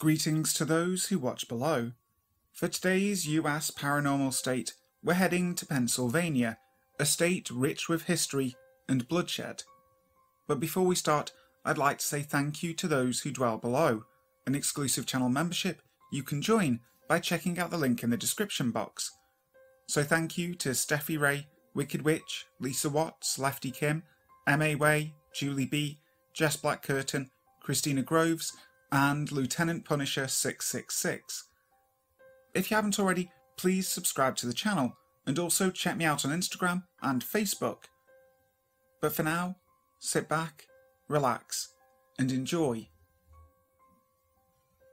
Greetings to those who watch below. For today's US paranormal state, we're heading to Pennsylvania, a state rich with history and bloodshed. But before we start, I'd like to say thank you to those who dwell below. An exclusive channel membership you can join by checking out the link in the description box. So thank you to Steffi Ray, Wicked Witch, Lisa Watts, Lefty Kim, M.A. Way, Julie B, Jess Black Curtain, Christina Groves, and Lieutenant Punisher 666. If you haven't already, please subscribe to the channel and also check me out on Instagram and Facebook. But for now, sit back, relax, and enjoy.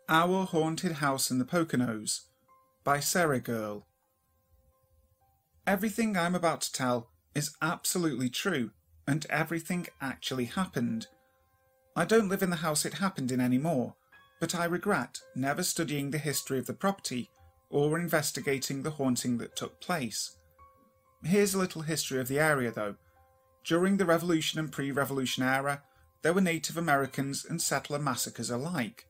Our Haunted House in the Poconos by Sarah Girl. Everything I'm about to tell is absolutely true, and everything actually happened. I don't live in the house it happened in anymore, but I regret never studying the history of the property or investigating the haunting that took place. Here's a little history of the area though. During the Revolution and pre Revolution era, there were Native Americans and settler massacres alike.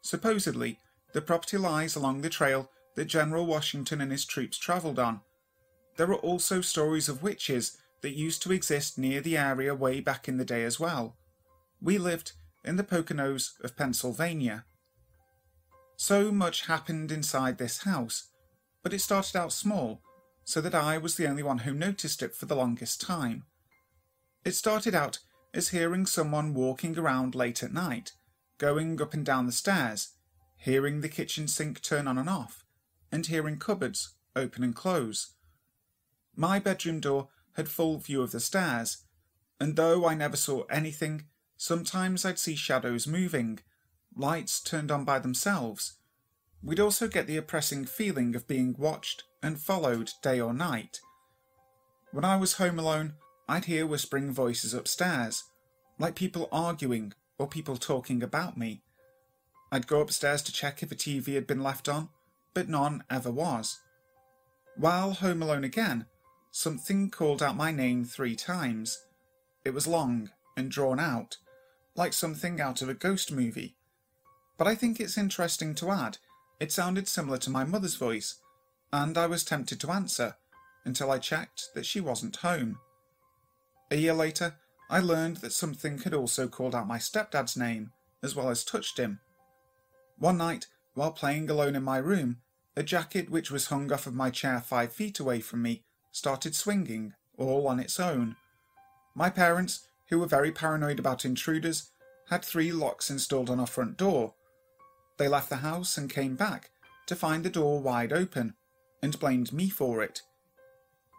Supposedly, the property lies along the trail that General Washington and his troops travelled on. There are also stories of witches that used to exist near the area way back in the day as well. We lived in the Poconos of Pennsylvania. So much happened inside this house, but it started out small, so that I was the only one who noticed it for the longest time. It started out as hearing someone walking around late at night, going up and down the stairs, hearing the kitchen sink turn on and off, and hearing cupboards open and close. My bedroom door had full view of the stairs, and though I never saw anything, sometimes I'd see shadows moving, lights turned on by themselves. We'd also get the oppressing feeling of being watched and followed day or night. When I was home alone, I'd hear whispering voices upstairs, like people arguing or people talking about me. I'd go upstairs to check if a TV had been left on, but none ever was. While home alone again, something called out my name three times. It was long and drawn out, like something out of a ghost movie. But I think it's interesting to add, it sounded similar to my mother's voice, and I was tempted to answer until I checked that she wasn't home. A year later, I learned that something had also called out my stepdad's name, as well as touched him. One night, while playing alone in my room, a jacket which was hung off of my chair five feet away from me started swinging, all on its own. My parents, who were very paranoid about intruders, had three locks installed on our front door. They left the house and came back to find the door wide open and blamed me for it.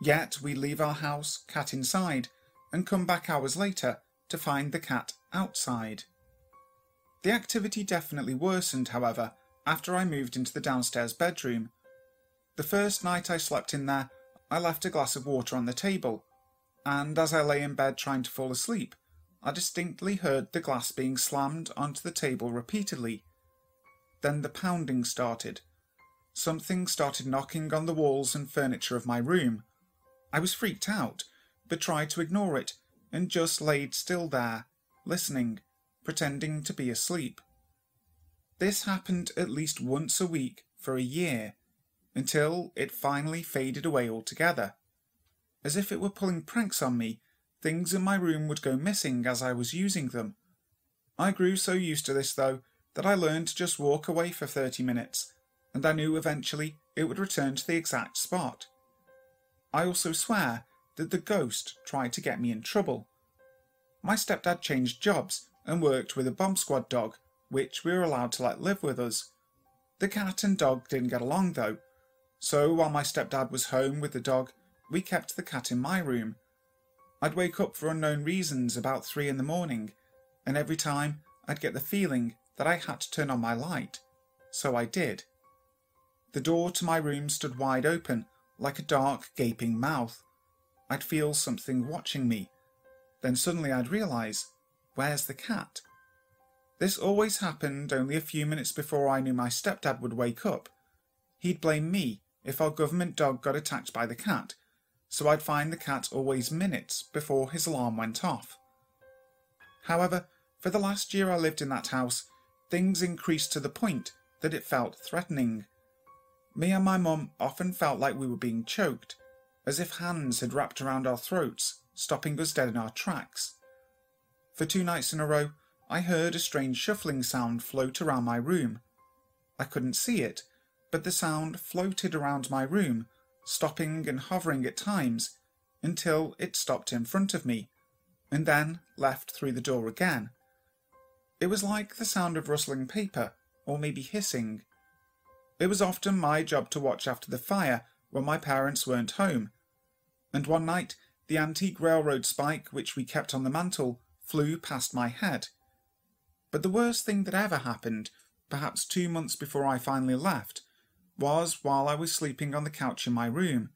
Yet we leave our house, cat inside, and come back hours later to find the cat outside. The activity definitely worsened, however, after I moved into the downstairs bedroom. The first night I slept in there, I left a glass of water on the table, and as I lay in bed trying to fall asleep, I distinctly heard the glass being slammed onto the table repeatedly. Then the pounding started. Something started knocking on the walls and furniture of my room. I was freaked out, but tried to ignore it and just laid still there, listening, pretending to be asleep. This happened at least once a week for a year. until it finally faded away altogether. As if it were pulling pranks on me, things in my room would go missing as I was using them. I grew so used to this, though, that I learned to just walk away for 30 minutes, and I knew eventually it would return to the exact spot. I also swear that the ghost tried to get me in trouble. My stepdad changed jobs and worked with a bomb squad dog, which we were allowed to let live with us. The cat and dog didn't get along though, so while my stepdad was home with the dog, we kept the cat in my room. I'd wake up for unknown reasons about three in the morning, and every time I'd get the feeling that I had to turn on my light. So I did. The door to my room stood wide open, like a dark, gaping mouth. I'd feel something watching me. Then suddenly I'd realise, where's the cat? This always happened only a few minutes before I knew my stepdad would wake up. He'd blame me if our government dog got attacked by the cat, so I'd find the cat always minutes before his alarm went off. However, for the last year I lived in that house, things increased to the point that it felt threatening. Me and my mum often felt like we were being choked, as if hands had wrapped around our throats, stopping us dead in our tracks. For two nights in a row, I heard a strange shuffling sound float around my room. I couldn't see it, but the sound floated around my room, stopping and hovering at times until it stopped in front of me, and then left through the door again. It was like the sound of rustling paper, or maybe hissing. It was often my job to watch after the fire when my parents weren't home, and one night the antique railroad spike which we kept on the mantel flew past my head. But the worst thing that ever happened, perhaps two months before I finally left, was while I was sleeping on the couch in my room.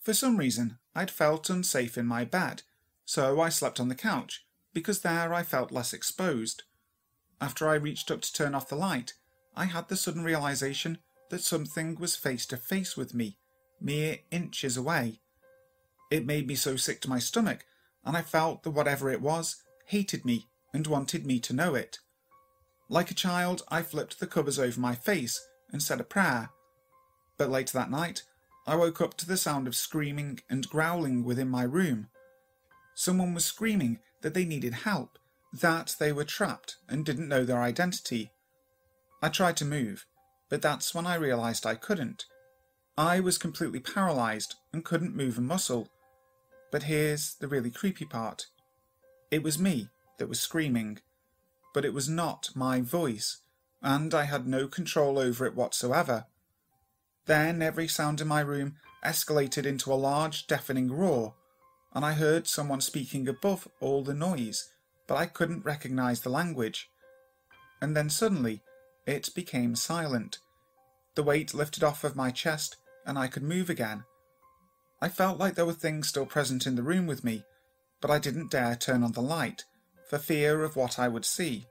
For some reason, I'd felt unsafe in my bed, so I slept on the couch, because there I felt less exposed. After I reached up to turn off the light, I had the sudden realization that something was face to face with me, mere inches away. It made me so sick to my stomach, and I felt that whatever it was hated me and wanted me to know it. Like a child, I flipped the covers over my face and said a prayer. But later that night, I woke up to the sound of screaming and growling within my room. Someone was screaming that they needed help, that they were trapped and didn't know their identity. I tried to move, but that's when I realized I couldn't. I was completely paralyzed and couldn't move a muscle. But here's the really creepy part. It was me that was screaming, but it was not my voice, and I had no control over it whatsoever. Then every sound in my room escalated into a large, deafening roar, and I heard someone speaking above all the noise, but I couldn't recognize the language. And then suddenly, it became silent. The weight lifted off of my chest, and I could move again. I felt like there were things still present in the room with me, but I didn't dare turn on the light, for fear of what I would see.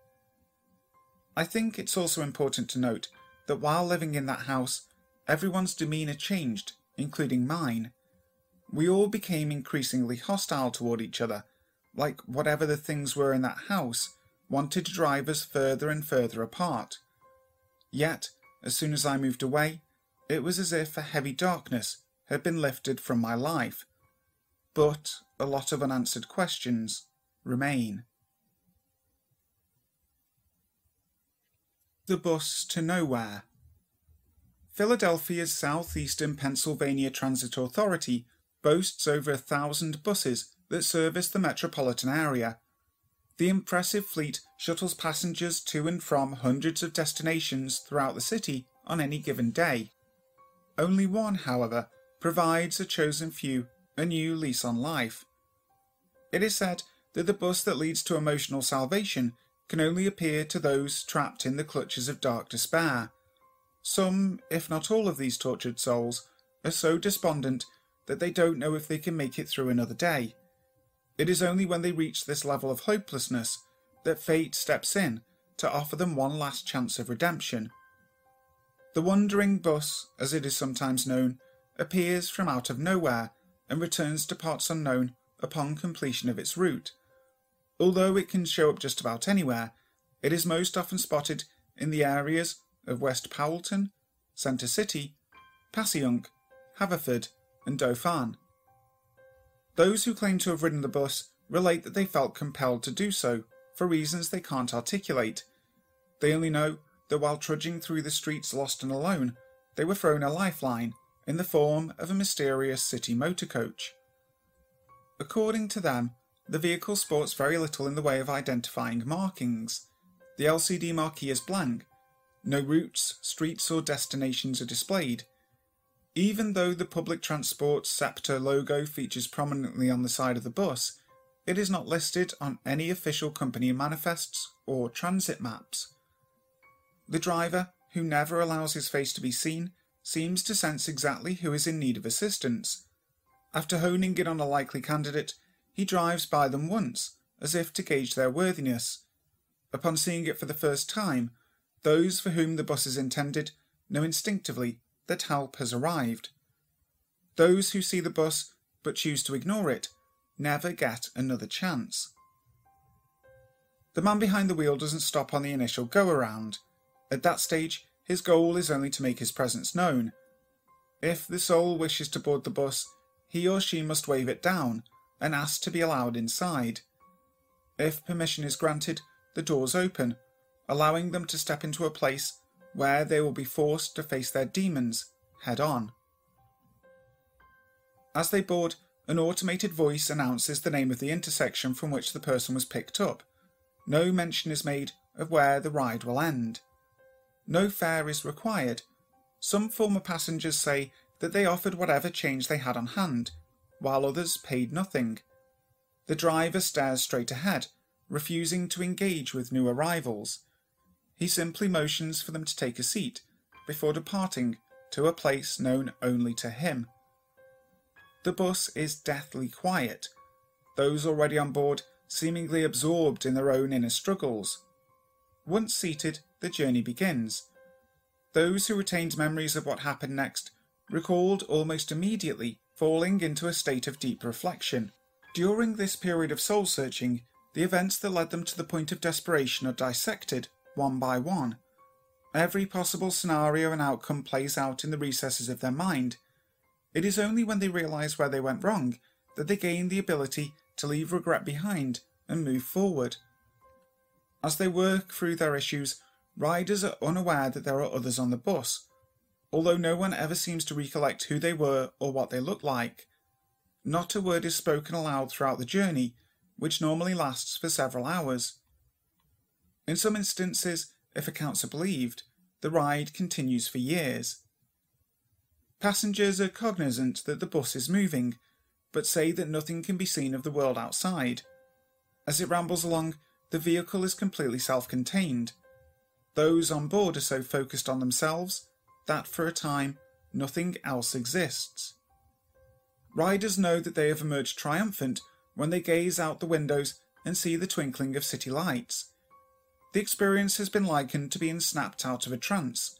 I think it's also important to note that while living in that house, everyone's demeanour changed, including mine. We all became increasingly hostile toward each other, like whatever the things were in that house wanted to drive us further and further apart. Yet, as soon as I moved away, it was as if a heavy darkness had been lifted from my life. But a lot of unanswered questions remain. The bus to nowhere. Philadelphia's Southeastern Pennsylvania Transit Authority boasts over a thousand buses that service the metropolitan area. The impressive fleet shuttles passengers to and from hundreds of destinations throughout the city on any given day. Only one, however, provides a chosen few a new lease on life. It is said that the bus that leads to emotional salvation can only appear to those trapped in the clutches of dark despair. Some, if not all of these tortured souls, are so despondent that they don't know if they can make it through another day. It is only when they reach this level of hopelessness that fate steps in to offer them one last chance of redemption. The wandering bus, as it is sometimes known, appears from out of nowhere and returns to parts unknown upon completion of its route. Although it can show up just about anywhere, it is most often spotted in the areas of West Powelton, Center City, Passyunk, Haverford, and Dauphin. Those who claim to have ridden the bus relate that they felt compelled to do so for reasons they can't articulate. They only know that while trudging through the streets lost and alone, they were thrown a lifeline in the form of a mysterious city motor coach. According to them, the vehicle sports very little in the way of identifying markings. The LCD marquee is blank. No routes, streets, or destinations are displayed. Even though the public transport SEPTA logo features prominently on the side of the bus, it is not listed on any official company manifests or transit maps. The driver, who never allows his face to be seen, seems to sense exactly who is in need of assistance. After honing in on a likely candidate, he drives by them once, as if to gauge their worthiness. Upon seeing it for the first time, those for whom the bus is intended know instinctively that help has arrived. Those who see the bus but choose to ignore it never get another chance. The man behind the wheel doesn't stop on the initial go around. At that stage, his goal is only to make his presence known. If the soul wishes to board the bus, he or she must wave it down and ask to be allowed inside. If permission is granted, the doors open, allowing them to step into a place where they will be forced to face their demons head on. As they board, an automated voice announces the name of the intersection from which the person was picked up. No mention is made of where the ride will end. No fare is required. Some former passengers say that they offered whatever change they had on hand, while others paid nothing. The driver stares straight ahead, refusing to engage with new arrivals. He simply motions for them to take a seat before departing to a place known only to him. The bus is deathly quiet, those already on board seemingly absorbed in their own inner struggles. Once seated, the journey begins. Those who retained memories of what happened next recalled almost immediately falling into a state of deep reflection. During this period of soul searching, the events that led them to the point of desperation are dissected, one by one. Every possible scenario and outcome plays out in the recesses of their mind. It is only when they realize where they went wrong that they gain the ability to leave regret behind and move forward. As they work through their issues, riders are unaware that there are others on the bus, although no one ever seems to recollect who they were or what they looked like. Not a word is spoken aloud throughout the journey, which normally lasts for several hours. In some instances, if accounts are believed, the ride continues for years. Passengers are cognizant that the bus is moving, but say that nothing can be seen of the world outside. As it rambles along, the vehicle is completely self contained. Those on board are so focused on themselves that for a time nothing else exists. Riders know that they have emerged triumphant when they gaze out the windows and see the twinkling of city lights. The experience has been likened to being snapped out of a trance.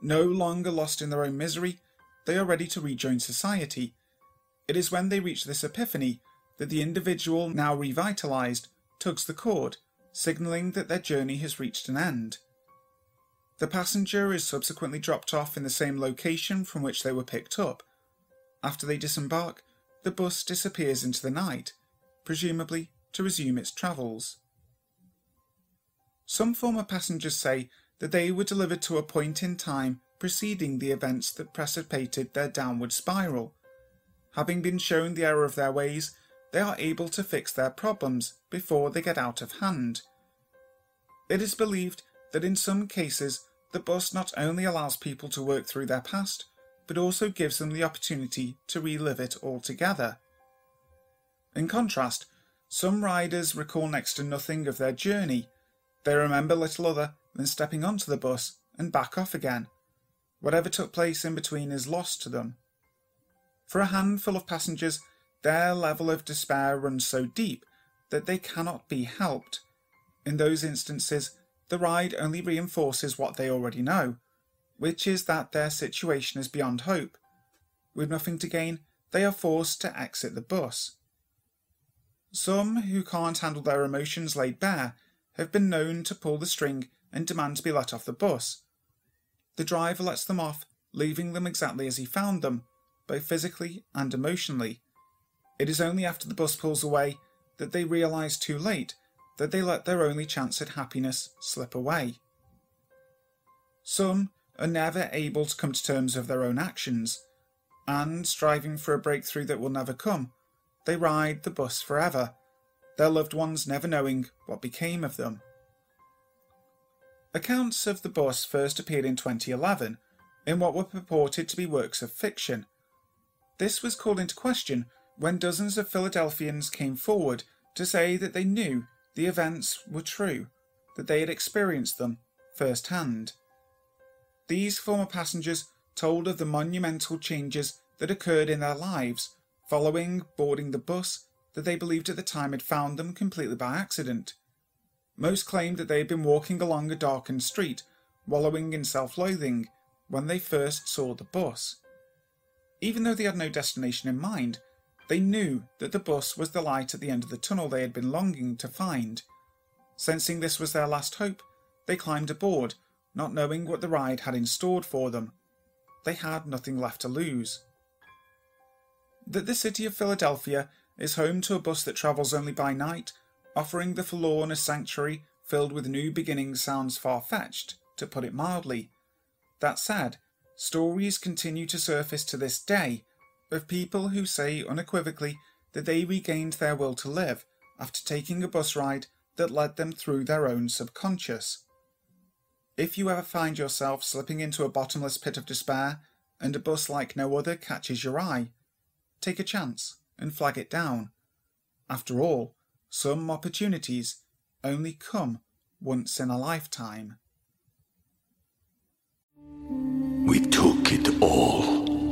No longer lost in their own misery, they are ready to rejoin society. It is when they reach this epiphany that the individual, now revitalized, tugs the cord, signalling that their journey has reached an end. The passenger is subsequently dropped off in the same location from which they were picked up. After they disembark, the bus disappears into the night, presumably to resume its travels. Some former passengers say that they were delivered to a point in time preceding the events that precipitated their downward spiral. Having been shown the error of their ways, they are able to fix their problems before they get out of hand. It is believed that in some cases the bus not only allows people to work through their past, but also gives them the opportunity to relive it altogether. In contrast, some riders recall next to nothing of their journey they remember little other than stepping onto the bus and back off again. Whatever took place in between is lost to them. For a handful of passengers, their level of despair runs so deep that they cannot be helped. In those instances, the ride only reinforces what they already know, which is that their situation is beyond hope. With nothing to gain, they are forced to exit the bus. Some who can't handle their emotions laid bare have been known to pull the string and demand to be let off the bus. The driver lets them off leaving them exactly as he found them, both physically and emotionally. It is only after the bus pulls away that they realise too late that they let their only chance at happiness slip away. Some are never able to come to terms with their own actions, and striving for a breakthrough that will never come, they ride the bus forever, their loved ones never knowing what became of them. Accounts of the bus first appeared in 2011 in what were purported to be works of fiction. This was called into question when dozens of Philadelphians came forward to say that they knew the events were true, that they had experienced them firsthand. These former passengers told of the monumental changes that occurred in their lives following boarding the bus that they believed at the time had found them completely by accident. Most claimed that they had been walking along a darkened street, wallowing in self loathing, when they first saw the bus. Even though they had no destination in mind, they knew that the bus was the light at the end of the tunnel they had been longing to find. Sensing this was their last hope, they climbed aboard, not knowing what the ride had in store for them. They had nothing left to lose. That the city of Philadelphia is home to a bus that travels only by night, offering the forlorn a sanctuary filled with new beginnings sounds far fetched, to put it mildly. That said, stories continue to surface to this day of people who say unequivocally that they regained their will to live after taking a bus ride that led them through their own subconscious. If you ever find yourself slipping into a bottomless pit of despair and a bus like no other catches your eye, take a chance and flag it down. After all, some opportunities only come once in a lifetime. We took it all.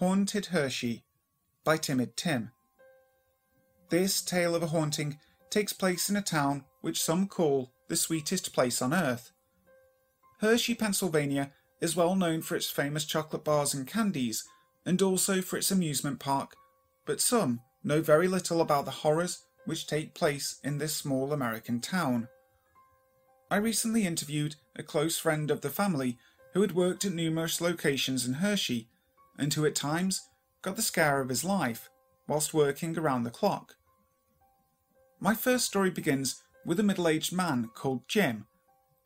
Haunted Hershey by Timid Tim. This tale of a haunting takes place in a town which some call the sweetest place on earth. Hershey, Pennsylvania is well known for its famous chocolate bars and candies, and also for its amusement park, but some know very little about the horrors which take place in this small American town. I recently interviewed a close friend of the family who had worked at numerous locations in Hershey and who at times got the scare of his life whilst working around the clock. My first story begins with a middle aged man called Jim.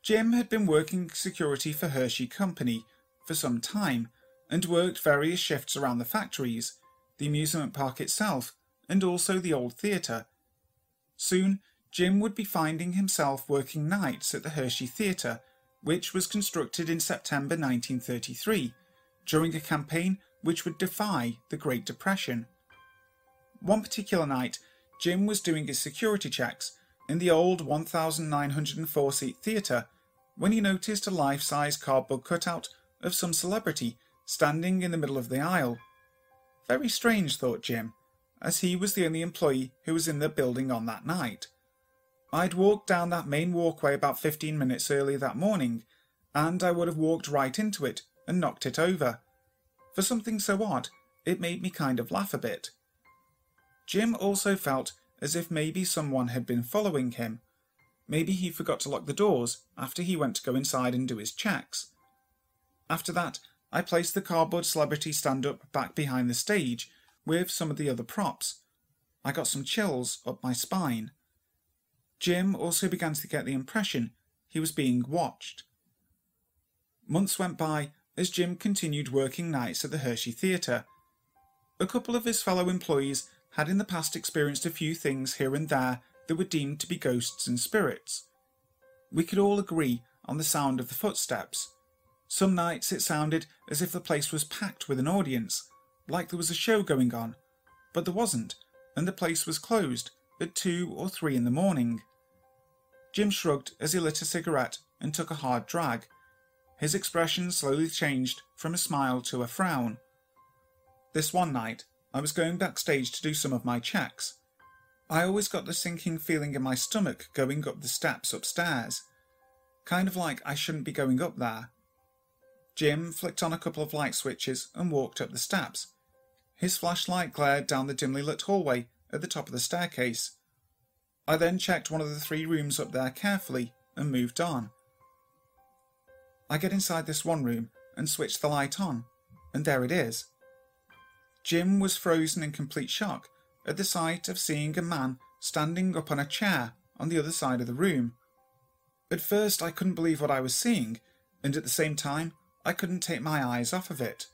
Jim had been working security for Hershey Company for some time and worked various shifts around the factories, the amusement park itself, and also the old theatre. Soon, Jim would be finding himself working nights at the Hershey Theatre, which was constructed in September 1933 during a campaign which would defy the Great Depression. One particular night, Jim was doing his security checks in the old 1,904 seat theatre when he noticed a life size cardboard cutout of some celebrity standing in the middle of the aisle. Very strange, thought Jim, as he was the only employee who was in the building on that night. I'd walked down that main walkway about 15 minutes earlier that morning, and I would have walked right into it and knocked it over. For something so odd, it made me kind of laugh a bit. Jim also felt as if maybe someone had been following him. Maybe he forgot to lock the doors after he went to go inside and do his checks. After that, I placed the cardboard celebrity stand up back behind the stage with some of the other props. I got some chills up my spine. Jim also began to get the impression he was being watched. Months went by as Jim continued working nights at the Hershey Theatre. A couple of his fellow employees had in the past experienced a few things here and there that were deemed to be ghosts and spirits. We could all agree on the sound of the footsteps. Some nights it sounded as if the place was packed with an audience, like there was a show going on, but there wasn't, and the place was closed at two or three in the morning. Jim shrugged as he lit a cigarette and took a hard drag. His expression slowly changed from a smile to a frown. This one night, I was going backstage to do some of my checks. I always got the sinking feeling in my stomach going up the steps upstairs. Kind of like I shouldn't be going up there. Jim flicked on a couple of light switches and walked up the steps. His flashlight glared down the dimly lit hallway at the top of the staircase. I then checked one of the three rooms up there carefully and moved on. I get inside this one room and switch the light on, and there it is. Jim was frozen in complete shock at the sight of seeing a man standing up on a chair on the other side of the room. At first, I couldn't believe what I was seeing, and at the same time, I couldn't take my eyes off of it.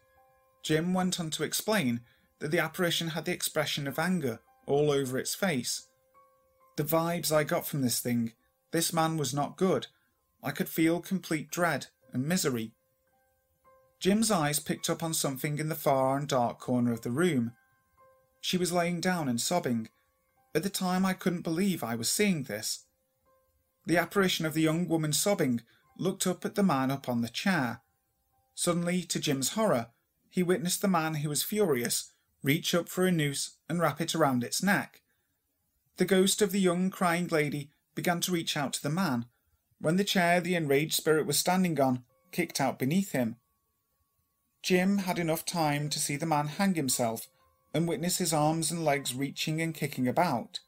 Jim went on to explain that the apparition had the expression of anger all over its face. The vibes I got from this thing, this man was not good. I could feel complete dread and misery. Jim's eyes picked up on something in the far and dark corner of the room. She was laying down and sobbing. At the time, I couldn't believe I was seeing this. The apparition of the young woman sobbing looked up at the man up on the chair. Suddenly, to Jim's horror, he witnessed the man who was furious reach up for a noose and wrap it around its neck. The ghost of the young crying lady began to reach out to the man, when the chair the enraged spirit was standing on kicked out beneath him. Jim had enough time to see the man hang himself and witness his arms and legs reaching and kicking about.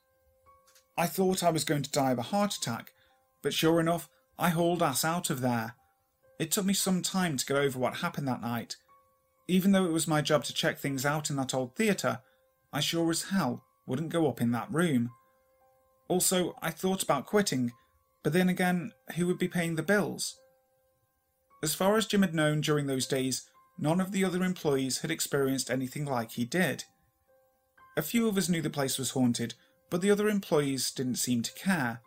I thought I was going to die of a heart attack, but sure enough, I hauled ass out of there. It took me some time to get over what happened that night. Even though it was my job to check things out in that old theatre, I sure as hell wouldn't go up in that room. Also, I thought about quitting, but then again, who would be paying the bills? As far as Jim had known during those days, none of the other employees had experienced anything like he did. A few of us knew the place was haunted, but the other employees didn't seem to care.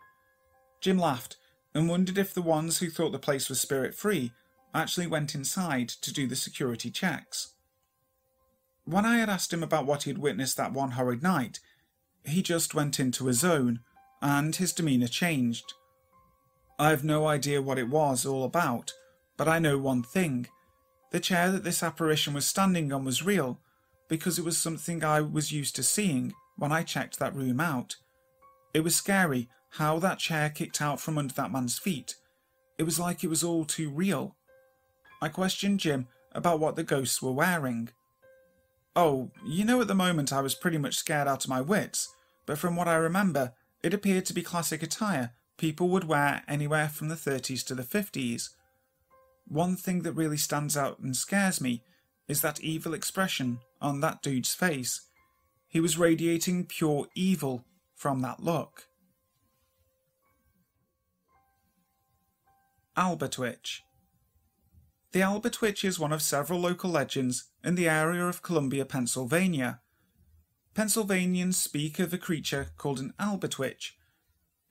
Jim laughed and wondered if the ones who thought the place was spirit free actually went inside to do the security checks. When I had asked him about what he had witnessed that one horrid night, he just went into a zone, and his demeanour changed. I have no idea what it was all about, but I know one thing. The chair that this apparition was standing on was real, because it was something I was used to seeing when I checked that room out. It was scary how that chair kicked out from under that man's feet. It was like it was all too real. I questioned Jim about what the ghosts were wearing. Oh, you know, at the moment I was pretty much scared out of my wits, but from what I remember, it appeared to be classic attire people would wear anywhere from the 30s to the 50s. One thing that really stands out and scares me is that evil expression on that dude's face. He was radiating pure evil from that look. Albatwitch The Albatwitch is one of several local legends in the area of Columbia, Pennsylvania. Pennsylvanians speak of a creature called an Albatwitch.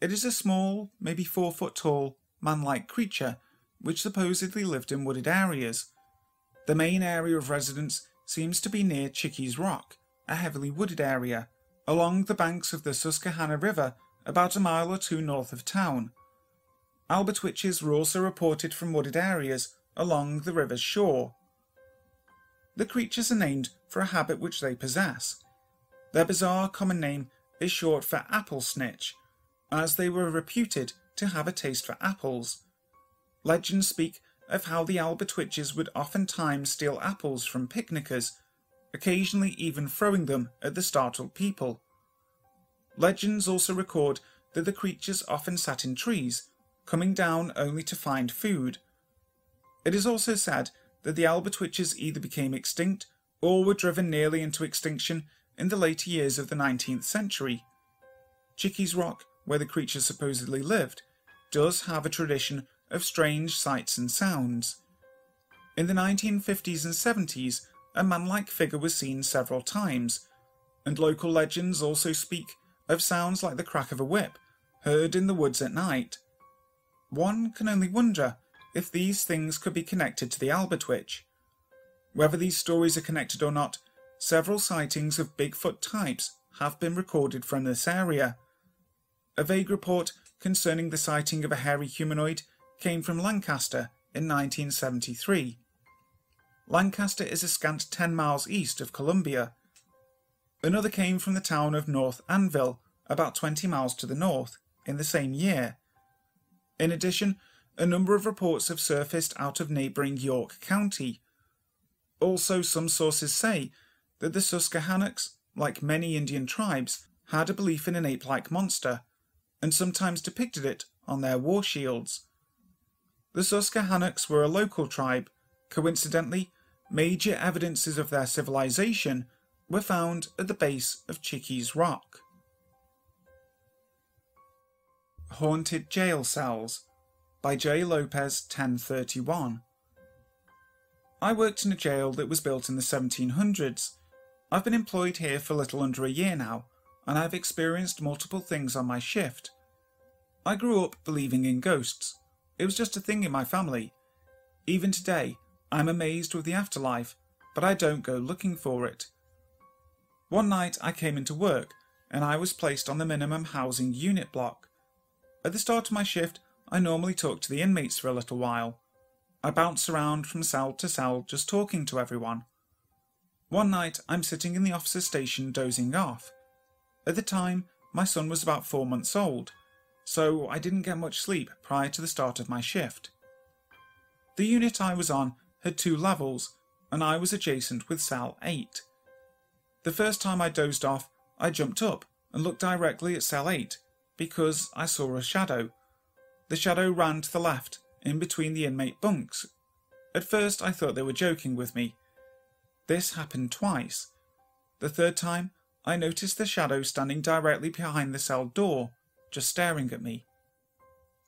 It is a small, maybe four foot tall, man like creature which supposedly lived in wooded areas. The main area of residence seems to be near Chickies Rock, a heavily wooded area, along the banks of the Susquehanna River about a mile or two north of town. Albatwitches were also reported from wooded areas along the river's shore. The creatures are named for a habit which they possess. Their bizarre common name is short for apple snitch, as they were reputed to have a taste for apples. Legends speak of how the Albatwitches would oftentimes steal apples from picnickers, occasionally even throwing them at the startled people. Legends also record that the creatures often sat in trees, coming down only to find food. It is also said that the Albatwitches either became extinct or were driven nearly into extinction in the later years of the 19th century. Chickies Rock, where the creature supposedly lived, does have a tradition of strange sights and sounds. In the 1950s and 70s, a man like figure was seen several times, and local legends also speak of sounds like the crack of a whip heard in the woods at night. One can only wonder if these things could be connected to the Albatwitch. Whether these stories are connected or not, several sightings of Bigfoot types have been recorded from this area. A vague report concerning the sighting of a hairy humanoid came from Lancaster in 1973. Lancaster is a scant 10 miles east of Columbia. Another came from the town of North Annville, about 20 miles to the north, in the same year. In addition, a number of reports have surfaced out of neighbouring York County. Also, some sources say that the Susquehannocks, like many Indian tribes, had a belief in an ape like monster, and sometimes depicted it on their war shields. The Susquehannocks were a local tribe. Coincidentally, major evidences of their civilization were found at the base of Chickies Rock. Haunted Jail Cells by J. Lopez 1031. I worked in a jail that was built in the 1700s. I've been employed here for little under a year now, and I've experienced multiple things on my shift. I grew up believing in ghosts. It was just a thing in my family. Even today, I'm amazed with the afterlife, but I don't go looking for it. One night I came into work, and I was placed on the minimum housing unit block. At the start of my shift, I normally talk to the inmates for a little while. I bounce around from cell to cell just talking to everyone. One night I'm sitting in the officer's station dozing off. At the time, my son was about four months old, so I didn't get much sleep prior to the start of my shift. The unit I was on had two levels, and I was adjacent with cell 8. The first time I dozed off, I jumped up and looked directly at cell 8 because I saw a shadow. The shadow ran to the left, in between the inmate bunks. At first, I thought they were joking with me. This happened twice. The third time, I noticed the shadow standing directly behind the cell door, just staring at me.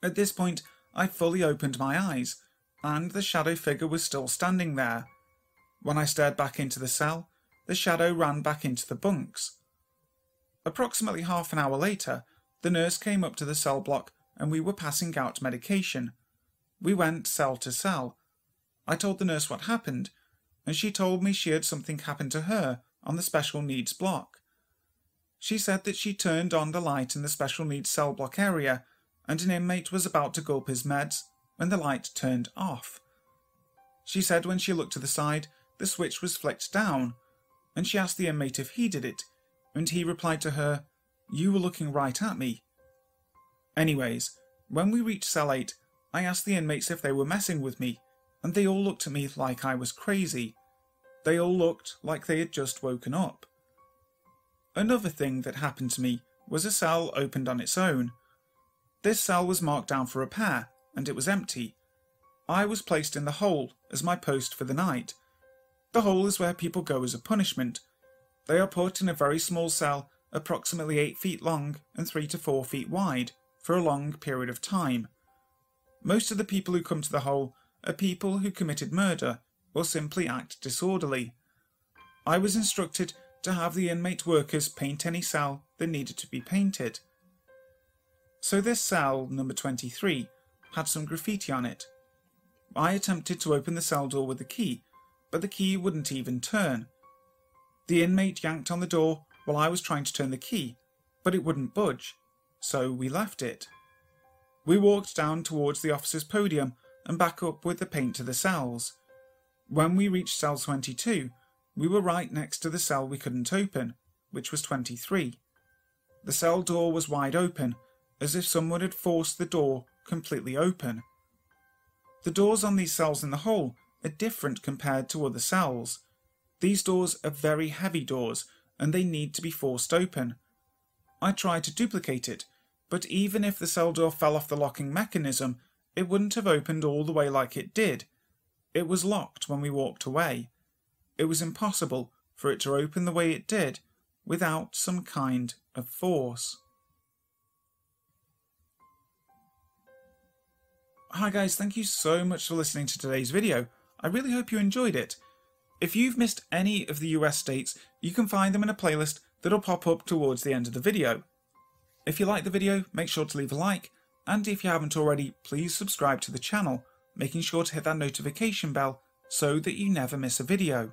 At this point, I fully opened my eyes, and the shadow figure was still standing there. When I stared back into the cell, the shadow ran back into the bunks. Approximately half an hour later, the nurse came up to the cell block and we were passing out medication. We went cell to cell. I told the nurse what happened, and she told me she had something happen to her on the special needs block. She said that she turned on the light in the special needs cell block area, and an inmate was about to gulp his meds when the light turned off. She said when she looked to the side, the switch was flicked down, and she asked the inmate if he did it, and he replied to her, You were looking right at me. Anyways, when we reached cell 8, I asked the inmates if they were messing with me, and they all looked at me like I was crazy. They all looked like they had just woken up. Another thing that happened to me was a cell opened on its own. This cell was marked down for repair, and it was empty. I was placed in the hole as my post for the night. The hole is where people go as a punishment. They are put in a very small cell, approximately 8 feet long and 3 to 4 feet wide, for a long period of time. Most of the people who come to the hole are people who committed murder or simply act disorderly. I was instructed to have the inmate workers paint any cell that needed to be painted. So this cell, number 23, had some graffiti on it. I attempted to open the cell door with the key, but the key wouldn't even turn. The inmate yanked on the door while I was trying to turn the key, but it wouldn't budge, so we left it. We walked down towards the officer's podium and back up with the paint to the cells. When we reached cell 22, we were right next to the cell we couldn't open, which was 23. The cell door was wide open, as if someone had forced the door completely open. The doors on these cells in the hole are different compared to other cells. These doors are very heavy doors and they need to be forced open. I tried to duplicate it, but even if the cell door fell off the locking mechanism, it wouldn't have opened all the way like it did. It was locked when we walked away. It was impossible for it to open the way it did without some kind of force. Hi guys, thank you so much for listening to today's video. I really hope you enjoyed it. If you've missed any of the US states, you can find them in a playlist that'll pop up towards the end of the video. If you like the video, make sure to leave a like, and if you haven't already, please subscribe to the channel, making sure to hit that notification bell so that you never miss a video.